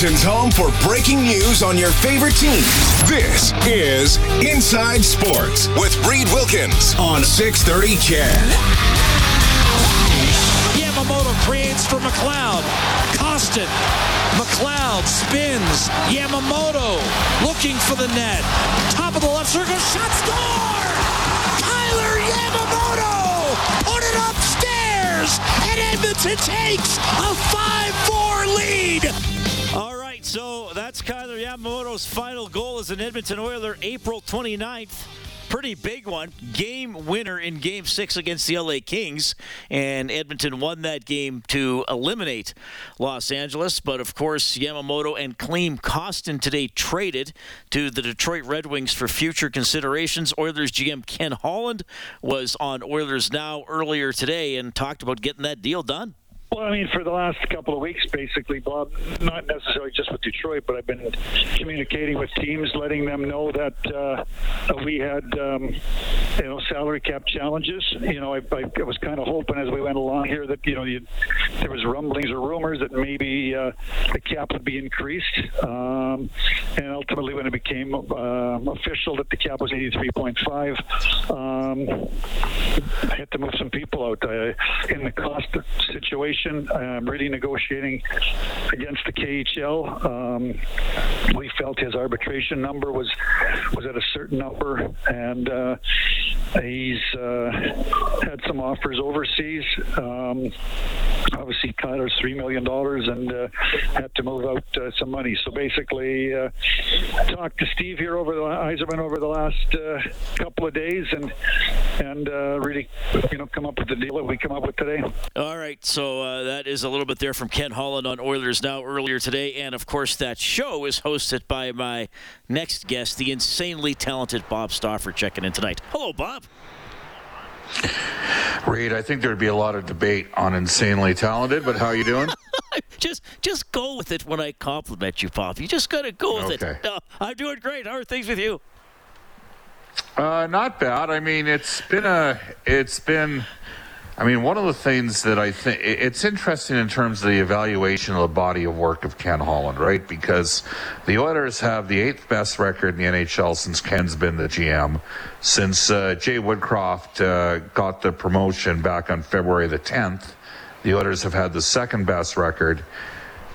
Edmonton's home for breaking news on your favorite teams. This is Inside Sports with Reed Wilkins on 630 CHED. Yamamoto creates for McLeod. Kostin. McLeod spins. Yamamoto looking for the net. Top of the left circle. Shot score! Kailer Yamamoto put it upstairs, and Edmonton takes a 5-4 lead. So that's Kailer Yamamoto's final goal as an Edmonton Oiler, April 29th pretty big one. Game winner in game six against the LA Kings. And Edmonton won that game to eliminate Los Angeles. But of course, Yamamoto and Klim Kostin today traded to the Detroit Red Wings for future considerations. Oilers GM Ken Holland was on Oilers Now earlier today and talked about getting that deal done. Well, I mean, for the last couple of weeks, basically, Bob, not necessarily just with Detroit, but I've been communicating with teams, letting them know that uh, we had, um, you know, salary cap challenges. You know, I, I was kind of hoping as we went along here that, you know, you, there was rumblings or rumors that maybe uh, the cap would be increased. Um, and ultimately, when it became um, official that the cap was 83.5, um, I had to move some people out uh, in the cost situation situation. Um, really negotiating against the KHL. Um, we felt his arbitration number was was at a certain number, and uh, he's uh, had some offers overseas. Um, obviously, Kailer's three million dollars, and uh, had to move out uh, some money. So basically, uh, talked to Steve here over the Yzerman over the last uh, couple of days, and and really, you know, come up with the deal that we come up with today. All right, so uh, that is a little bit there from Ken Holland on Oilers Now earlier today. And of course, that show is hosted by my next guest, the insanely talented Bob Stauffer, checking in tonight. Hello, Bob. Reed, I think there'd be a lot of debate on insanely talented, but how are you doing? just just go with it when I compliment you, Bob. You just got to go with okay. it. No, I'm doing great. How are things with you? Uh, not bad. I mean, it's been a, it's been I mean, one of the things that I think it's interesting in terms of the evaluation of the body of work of Ken Holland, right? Because the Oilers have the eighth best record in the NHL since Ken's been the GM. Since uh, Jay Woodcroft uh, got the promotion back on February the 10th, the Oilers have had the second best record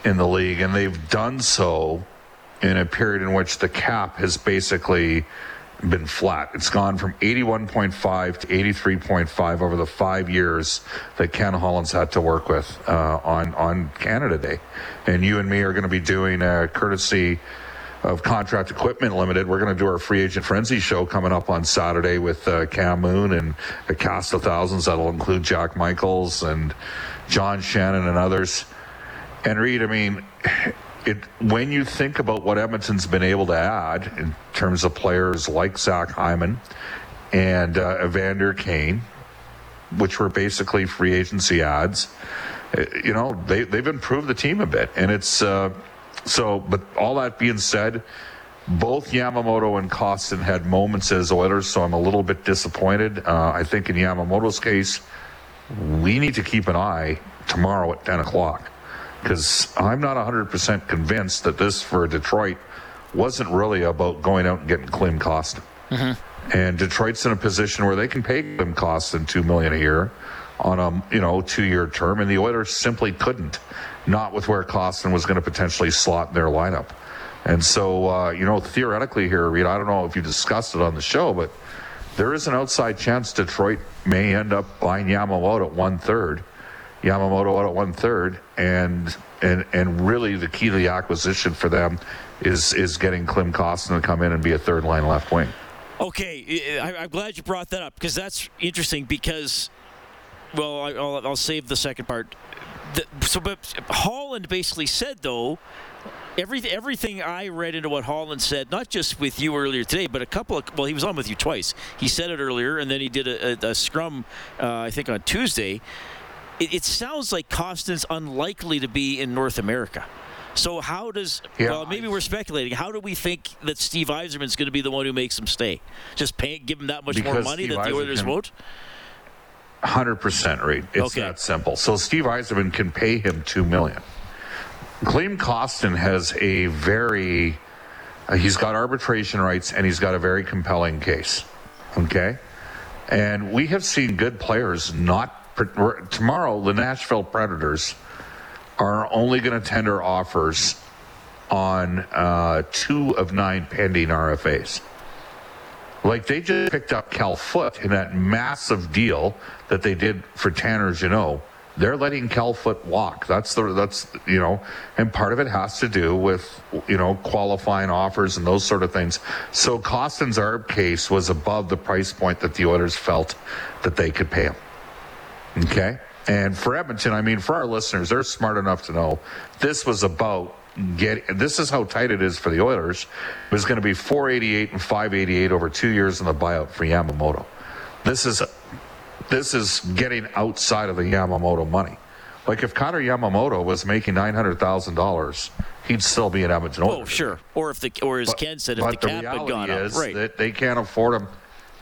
in the league, and they've done so in a period in which the cap has basically been flat. It's gone from 81.5 to 83.5 over the five years that Ken Holland's had to work with uh, on on Canada Day, and you and me are going to be doing a courtesy of Contract Equipment Limited. We're going to do our free agent frenzy show coming up on Saturday with uh, Cam Moon and a cast of thousands that'll include Jack Michaels and John Shannon and others. And Reed, I mean it when you think about what Edmonton's been able to add in terms of players like Zach Hyman and uh, Evander Kane, which were basically free agency ads, uh, you know they they've improved the team a bit, and it's uh, so. But all that being said. Both Yamamoto and Kostin had moments as Oilers, so I'm a little bit disappointed. Uh, I think in Yamamoto's case, we need to keep an eye tomorrow at 10 o'clock because I'm not 100% convinced that this for Detroit wasn't really about going out and getting Klim Kostin. Mm-hmm. And Detroit's in a position where they can pay Klim Kostin two million a year on a you know two year term, and the Oilers simply couldn't, not with where Kostin was going to potentially slot in their lineup. And so uh, you know theoretically here, Reed, I don't know if you discussed it on the show, but there is an outside chance Detroit may end up buying Yamamoto at one third Yamamoto out at one third, and and and really the key to the acquisition for them is is getting Klim Kostin to come in and be a third line left wing. Okay, I, am glad you brought that up because that's interesting. Because, well, I, will I'll save the second part. The, so, but Holland basically said though everything everything I read into what Holland said, not just with you earlier today, but a couple of well, he was on with you twice. He said it earlier, and then he did a, a, a scrum, uh, I think on Tuesday, it, it sounds like Kostin's unlikely to be in North America. So how does yeah, well maybe we're speculating. How do we think that Steve Yzerman's going to be the one who makes him stay? Just pay, give him that much more money Steve that the Oilers won't. Hundred percent, right? It's okay. that simple. So Steve Yzerman can pay him two million. Klim Kostin has a very, uh, he's got arbitration rights and he's got a very compelling case. Okay. And we have seen good players not. Tomorrow, the Nashville Predators are only going to tender offers on uh, two of nine pending RFAs. Like they just picked up Cal Foote in that massive deal that they did for Tanner Jeannot. They're letting Cal Foote walk. That's the that's you know, and part of it has to do with you know qualifying offers and those sort of things. So Kostin's arb case was above the price point that the Oilers felt that they could pay him. Okay, and for Edmonton, I mean, for our listeners, they're smart enough to know this was about get this is how tight it is for the Oilers. It was going to be 488 and 588 over two years in the buyout for Yamamoto. This is this is getting outside of the Yamamoto money. Like if Connor Yamamoto was making nine hundred thousand dollars, he'd still be in Edmonton. Oh, sure. Or if the or as but, Ken said, if the cap the had gone is up, right? That they can't afford him.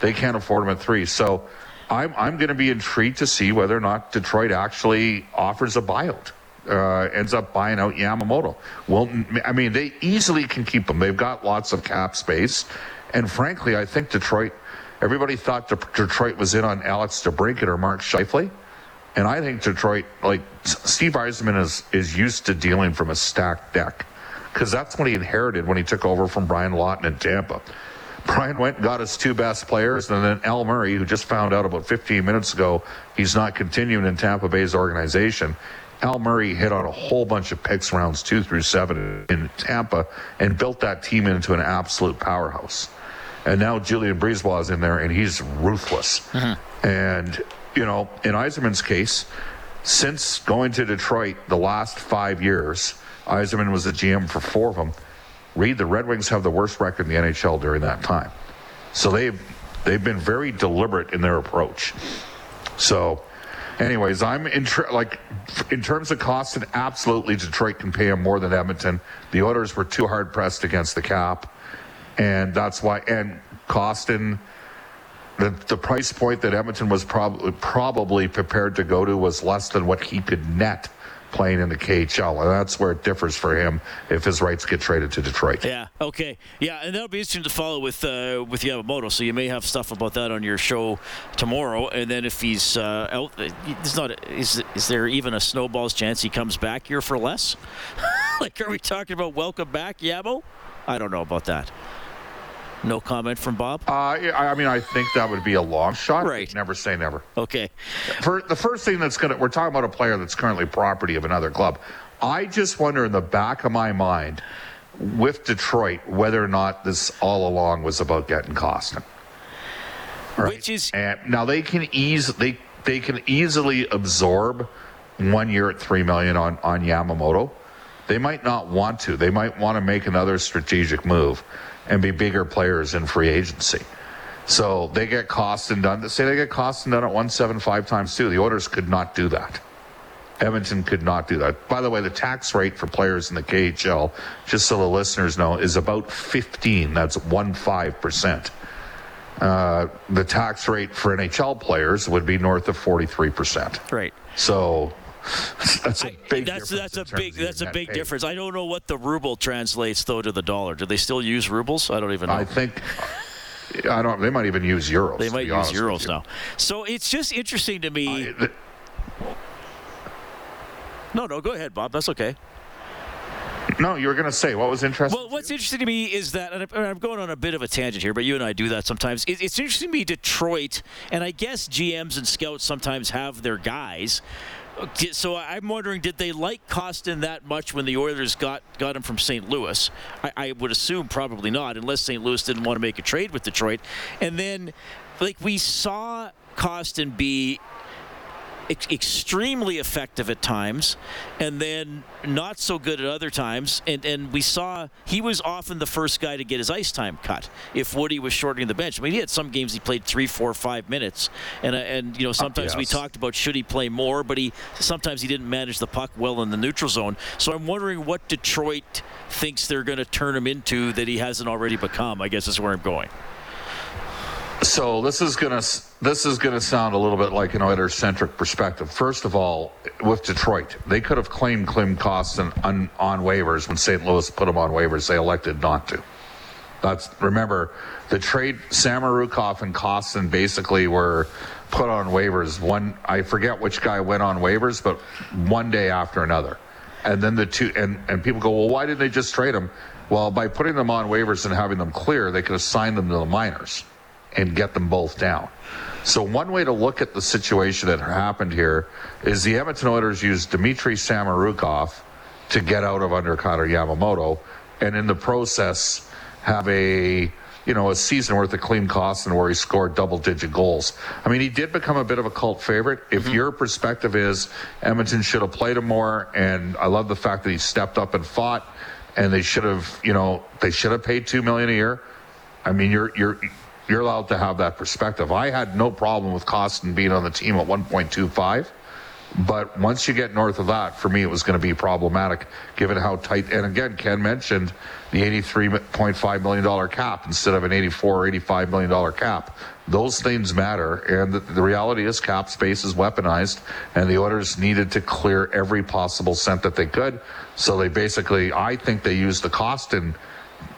They can't afford him at three. So I'm I'm going to be intrigued to see whether or not Detroit actually offers a buyout uh, ends up buying out Yamamoto. Well, I mean, they easily can keep him. They've got lots of cap space. And frankly, I think Detroit, everybody thought Detroit was in on Alex DeBrincat or Mark Scheifele. And I think Detroit, like Steve Yzerman is, is used to dealing from a stacked deck because that's what he inherited when he took over from Brian Lawton in Tampa. Brian went and got his two best players, and then Al Murray, who just found out about 15 minutes ago he's not continuing in Tampa Bay's organization. Al Murray hit on a whole bunch of picks rounds two through seven in Tampa and built that team into an absolute powerhouse. And now Julien BriseBois is in there and he's ruthless. Mm-hmm. And, you know, in Yzerman's case, since going to Detroit the last five years, Yzerman was the GM for four of them. Reed the Red Wings have the worst record in the NHL during that time. So they've they've been very deliberate in their approach. So anyways, I'm in tr- like in terms of cost, and absolutely Detroit can pay him more than Edmonton. The Oilers were too hard pressed against the cap, and that's why. And Kostin, the the price point that Edmonton was probably probably prepared to go to was less than what he could net playing in the KHL, and that's where it differs for him if his rights get traded to Detroit. Yeah. Okay. Yeah, and that'll be interesting to follow with uh, with Yamamoto. So you may have stuff about that on your show tomorrow, and then if he's uh, out, there's not. Is is there even a snowball's chance he comes back here for less? like, are we talking about welcome back, Yamo? I don't know about that. No comment from Bob. Uh, I mean, I think that would be a long shot. Right. Never say never. Okay. For the first thing that's gonna, we're talking about a player that's currently property of another club. I just wonder in the back of my mind, with Detroit, whether or not this all along was about getting Kostin. Right? Which is and now they can ease they they can easily absorb one year at three million on on Yamamoto. They might not want to. They might want to make another strategic move and be bigger players in free agency. So they get Kostin done. Say they get Kostin done at 175 times two. The Oilers could not do that. Edmonton could not do that. By the way, the tax rate for players in the KHL, just so the listeners know, is about 15. That's 1.5%. Uh, the tax rate for NHL players would be north of 43%. Right. So that's a big. I, that's that's a big that's a big pay. difference. I don't know what the ruble translates though to the dollar. Do they still use rubles? I don't even know. I think. I don't. They might even use euros. They might use euros now. So it's just interesting to me. The, no, no, go ahead, Bob. That's okay. No, you were going to say what was interesting. Well, what's interesting to me is that, and I'm going on a bit of a tangent here, but you and I do that sometimes. It's interesting to me, Detroit, and I guess GMs and scouts sometimes have their guys so I'm wondering, did they like Kostin that much when the Oilers got got him from St. Louis? I, I would assume probably not, unless St. Louis didn't want to make a trade with Detroit. And then, like we saw Kostin be ex- extremely effective at times, and then not so good at other times. And and we saw he was often the first guy to get his ice time cut if Woody was shortening the bench. I mean, he had some games he played three, four, five minutes, and uh, and you know sometimes yes. we talked about should he play more, but he sometimes he didn't manage the puck well in the neutral zone. So I'm wondering what Detroit thinks they're going to turn him into that he hasn't already become. I guess is where I'm going. So this is gonna this is gonna sound a little bit like an Oilers-centric perspective. First of all, with Detroit, they could have claimed Klim Kostin on, on waivers when St. Louis put them on waivers. They elected not to. That's remember the trade Samorukov and Kostin basically were put on waivers. One I forget which guy went on waivers, but one day after another. And then the two and, and people go, well, why didn't they just trade them? Well, by putting them on waivers and having them clear, they could assign them to the minors and get them both down. So one way to look at the situation that happened here is the Edmonton Oilers used Dmitry Samorukov to get out of under Connor Yamamoto, and in the process have a you know a season worth of Klim Kostin where he scored double digit goals. I mean, he did become a bit of a cult favorite. If mm-hmm. your perspective is Edmonton should have played him more, and I love the fact that he stepped up and fought, and they should have you know they should have paid two million a year. I mean, you're you're you're allowed to have that perspective. I had no problem with Kostin being on the team at 1.25. But once you get north of that, for me, it was going to be problematic given how tight. And again, Ken mentioned the $83.5 million cap instead of an 84 or $85 million cap. Those things matter. And the, the, reality is, cap space is weaponized, and the Oilers needed to clear every possible cent that they could. So they basically, I think they used the Kostin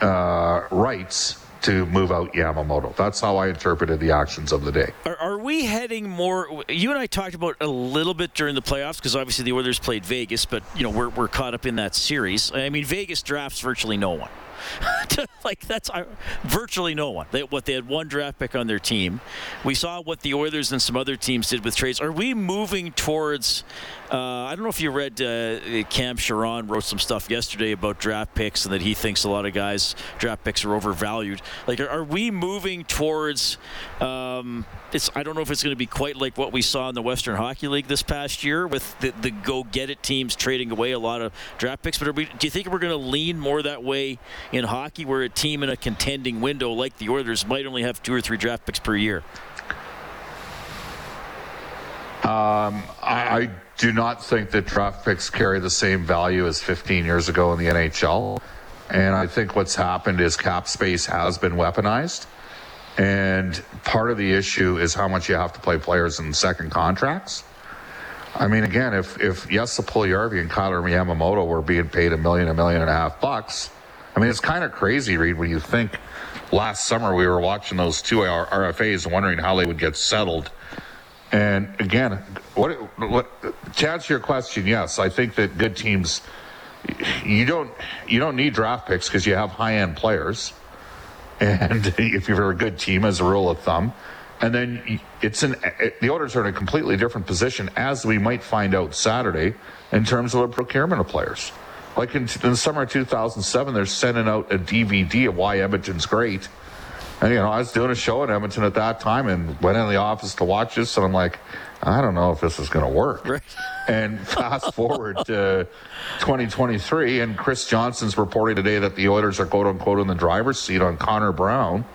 uh, rights to move out Yamamoto. That's how I interpreted the actions of the day. Are, are we heading more? You and I talked about a little bit during the playoffs because obviously the Oilers played Vegas, but you know we're we're caught up in that series. I mean, Vegas drafts virtually no one. like that's uh, virtually no one. They, what they had one draft pick on their team. We saw what the Oilers and some other teams did with trades. Are we moving towards? Uh, I don't know if you read uh, Cam Charron wrote some stuff yesterday about draft picks and that he thinks a lot of guys draft picks are overvalued. Like, are, are we moving towards? Um, it's I don't know if it's going to be quite like what we saw in the Western Hockey League this past year with the, the go get it teams trading away a lot of draft picks. But we, do you think we're going to lean more that way in hockey, where a team in a contending window like the Oilers might only have two or three draft picks per year? Um, I, I do not think that draft picks carry the same value as 15 years ago in the NHL. And I think what's happened is cap space has been weaponized. And part of the issue is how much you have to play players in second contracts. I mean, again, if if Jesse Puljujarvi and Kailer Yamamoto were being paid a million, a million and a half bucks, I mean, it's kind of crazy, Reed, when you think last summer we were watching those two RFAs, wondering how they would get settled. And again, what, what to answer your question, yes, I think that good teams, you don't you don't need draft picks because you have high end players, and if you're a good team, as a rule of thumb, and then it's an the Oilers are in a completely different position, as we might find out Saturday, in terms of the procurement of players. Like in, in the summer of 2007, they're sending out a DVD of why Edmonton's great. And, you know, I was doing a show in Edmonton at that time and went in the office to watch this, and I'm like, I don't know if this is going to work. Right. And fast forward to 2023, and Chris Johnson's reporting today that the Oilers are quote unquote in the driver's seat on Connor Brown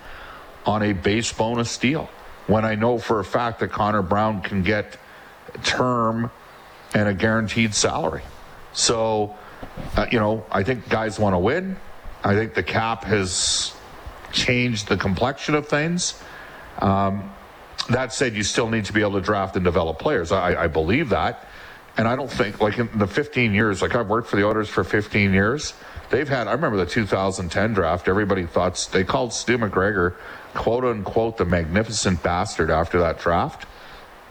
on a base bonus deal. When I know for a fact that Connor Brown can get term and a guaranteed salary. So uh, you know, I think guys want to win. I think the cap has changed the complexion of things. Um, that said, you still need to be able to draft and develop players. I, I, believe that. And I don't think, like in the 15 years, like I've worked for the Oilers for 15 years, they've had, I remember the 2010 draft, everybody thought, they called Stu McGregor, quote unquote, the magnificent bastard after that draft.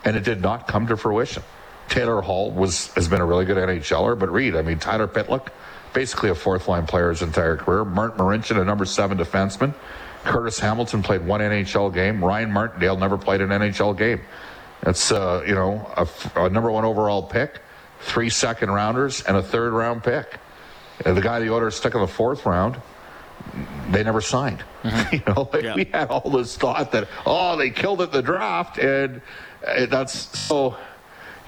And it did not come to fruition. Taylor Hall was has been a really good NHLer, but Reed, I mean, Tyler Pitlick, basically a fourth line player his entire career. Martin Marincin, a number seven defenseman. Curtis Hamilton played one NHL game. Ryan Martindale never played an NHL game. It's uh, you know a, a, number one overall pick, three second rounders, and a third round pick. And the guy the order stuck in the fourth round, they never signed. Mm-hmm. you know, like yeah. we had all this thought that oh they killed it the draft, and uh, that's so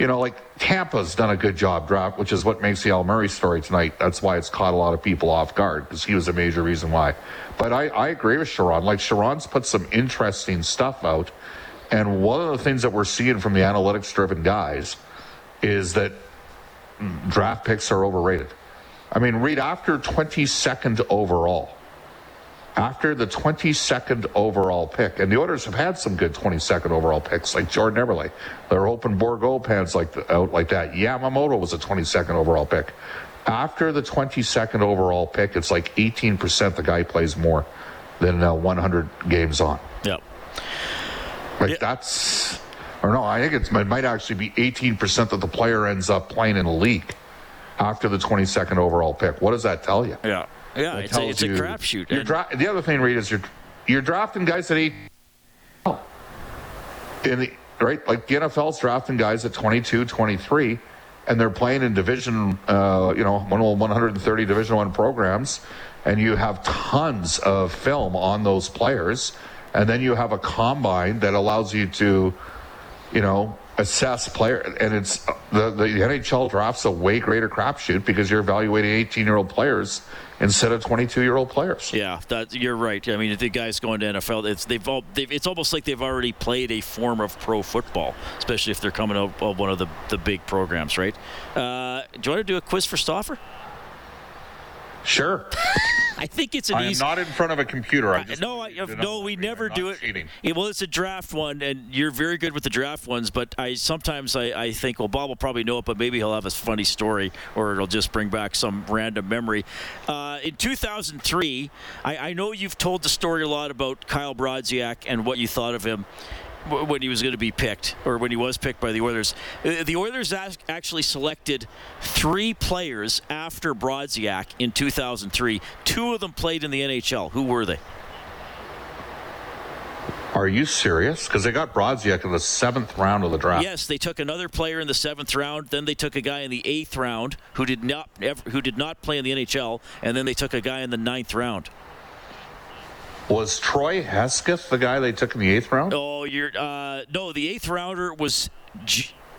you know, like Tampa's done a good job drop, which is what makes the Al Murray story tonight. That's why it's caught a lot of people off guard because he was a major reason why. But I, I agree with Charron. Like Charron's put some interesting stuff out. And one of the things that we're seeing from the analytics driven guys is that mm, draft picks are overrated. I mean, Reed after 22nd overall, after the 22nd overall pick, and the Oilers have had some good 22nd overall picks, like Jordan Eberle. They're hoping Bourgault pans like the, out like that. Yamamoto was a 22nd overall pick. After the 22nd overall pick, it's like 18% the guy plays more than uh, 100 games on. Yep. Like that's, or no, I think it's, it might actually be 18% that the player ends up playing in the league after the 22nd overall pick. What does that tell you? Yeah. Yeah. It It's a, it's a crapshoot. the other thing, Reed, is you're you're drafting guys at eight. In the right, like the NFL's drafting guys at 22, 23, and they're playing in division, uh, you know, one 130 Division One programs, and you have tons of film on those players, and then you have a combine that allows you to, you know, assess player, and it's the the NHL drafts a way greater crapshoot because you're evaluating 18 year old players instead of 22 year old players. Yeah, that you're right. I mean, the guys going to NFL, it's they've all they've, it's almost like they've already played a form of pro football, especially if they're coming out of one of the the big programs, right? Uh, do you want to do a quiz for Stauffer? Sure. I think it's an I am easy. not in front of a computer. I just no, I, no, we never do it. Well, it's a draft one, and you're very good with the draft ones. But I sometimes I, I think, well, Bob will probably know it, but maybe he'll have a funny story, or it'll just bring back some random memory. Uh, in 2003, I, I know you've told the story a lot about Kyle Brodziak and what you thought of him when he was going to be picked, or when he was picked by the Oilers. Uh, The Oilers ac- actually selected three players after Brodziak in 2003. Two of them played in the NHL. Who were they? Are you serious? Because they got Brodziak in the seventh round of the draft. Yes, they took another player in the seventh round. Then they took a guy in the eighth round who did not ever, who did not play in the NHL, and then they took a guy in the ninth round. Was Troy Hesketh the guy they took in the eighth round? Oh, you're uh, no. The eighth rounder was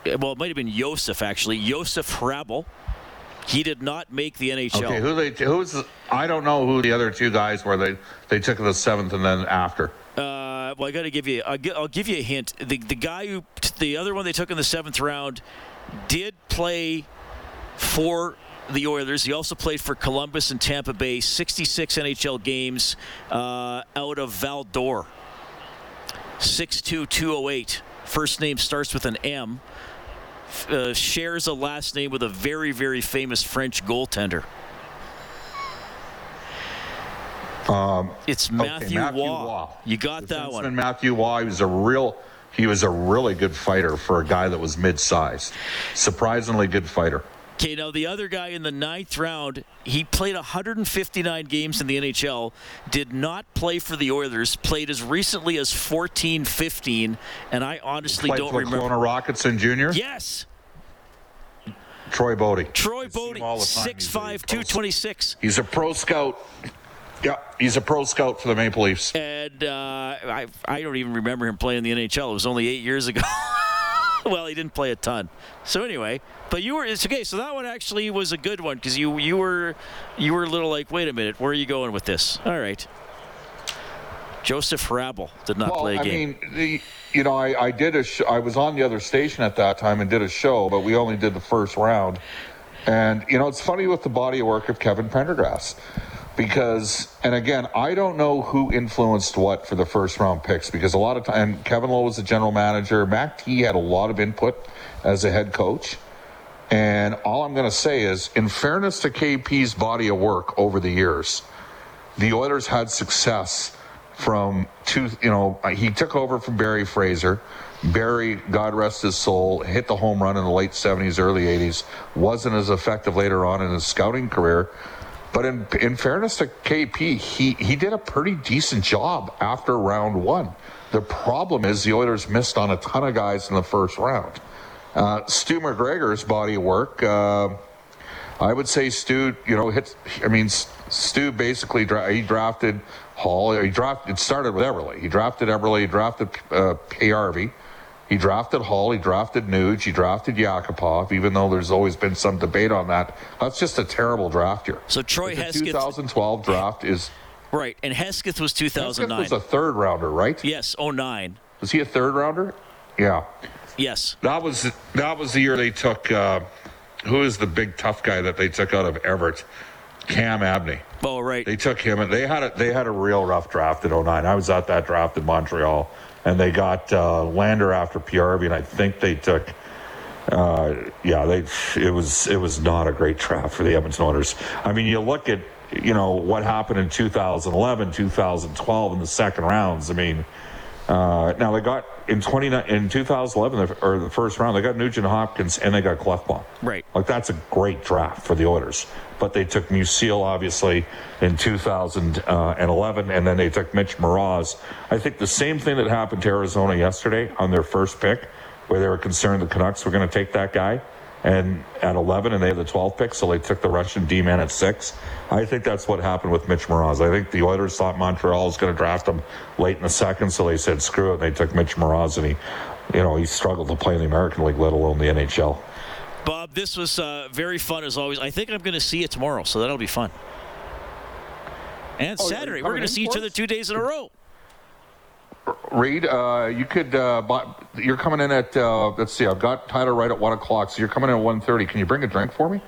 well, it might have been Yosef actually. Josef Hrabal. He did not make the NHL. Okay, who they? Who's? I don't know who the other two guys were. They they took in the seventh and then after. Uh, well, I got to give you. I'll, gi- I'll give you a hint. The the guy who the other one they took in the seventh round did play for the Oilers. He also played for Columbus and Tampa Bay. 66 NHL games uh, out of Val d'Or. 6'2", 208. First name starts with an M. Uh, shares a last name with a very, very famous French goaltender. it's Matthew, Um, Mathieu Roy. Roy. You got The that one. Mathieu Roy. He was a real. He was a really good fighter for a guy that was mid-sized. Surprisingly good fighter. Okay, now the other guy in the ninth round, he played 159 games in the NHL, did not play for the Oilers, played as recently as 14 15, and I honestly Played don't for the remember. Kelowna Rockets in junior. Yes, Troy Bodie. Troy I see Bodie, all the time. 6'5, He's a pro- 226. He's a pro scout. Yeah, he's a pro scout for the Maple Leafs. And uh, I, I don't even remember him playing in the NHL. It was only eight years ago. well, he didn't play a ton. So anyway, but you were it's okay. So that one actually was a good one because you you were you were a little like, wait a minute, where are you going with this? All right. Josef Hrabal did not Well, play a I game. mean, the, you know, I, I did a sh- I was on the other station at that time and did a show, but we only did the first round. And you know, it's funny with the body of work of Kevin Prendergast because, and again, I don't know who influenced what for the first round picks because a lot of time Kevin Lowe was the general manager. Mac T had a lot of input as a head coach. And all I'm going to say is, in fairness to KP's body of work over the years, the Oilers had success from two, you know, he took over from Barry Fraser. Barry, God rest his soul, hit the home run in the late 70s, early 80s, wasn't as effective later on in his scouting career. But in, in fairness to KP, he, he did a pretty decent job after round one. The problem is the Oilers missed on a ton of guys in the first round. Uh, Stu McGregor's body of work, uh, I would say Stu, you know, hits. I mean, Stu basically dra- he drafted Hall. He drafted. It started with Eberle. He drafted Eberle. He drafted uh, Harvey. He drafted Hall. He drafted Nuge. He drafted Yakupov. Even though there's always been some debate on that, that's just a terrible draft year. So Troy the Hesketh, 2012 draft is. right, and Hesketh was Hesketh 2009. was a third rounder, right? yes, 09. Was he a third rounder? Yeah. Yes. That was that was the year they took. Uh, who is the big tough guy that they took out of Everett? Cam Abney. Oh, right. They took him, and they had a they had a real rough draft in 09. I was at that draft in Montreal, and they got uh, Lander after PRV, and I think they took. Uh, yeah, they it was it was not a great draft for the Edmonton Oilers. I mean, you look at you know what happened in 2011, 2012 in the second rounds. I mean, uh, now they got in 20 in 2011 or the first round they got Nugent Hopkins and they got Klefbom. Right. Like that's a great draft for the Oilers. But they took Musil obviously in 2011 and then they took Mitch Moroz. I think the same thing that happened to Arizona yesterday on their first pick where they were concerned the Canucks were going to take that guy and at 11 and they had the 12th pick so they took the russian d-man at 6 i think that's what happened with mitch moroz i think the oilers thought montreal was going to draft him late in the second so they said screw it and they took mitch moroz and he you know he struggled to play in the american league let alone the nhl Bob, this was uh, very fun as always. I think I'm going to see you tomorrow, so that'll be fun. And Oh, Saturday, we're going to in see each other two days in a row. Reed, uh, you could. Uh, buy, you're coming in at. Uh, let's see. I've got Tyler right at one o'clock. So you're coming in at one thirty. Can you bring a drink for me?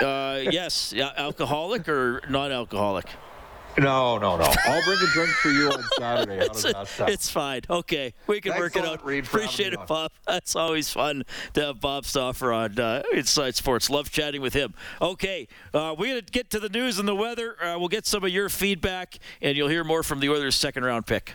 Uh, yes, alcoholic or non-alcoholic. No, no, no. I'll bring a drink for you on Saturday. It's, sound? it's fine. Okay, we can Thanks work it out. Reed, Appreciate it, on. Bob. That's always fun to have Bob Stauffer on uh, Inside Sports. Love chatting with him. Okay, uh, we're going to get to the news and the weather. Uh, we'll get some of your feedback, and you'll hear more from the Oilers' second round pick.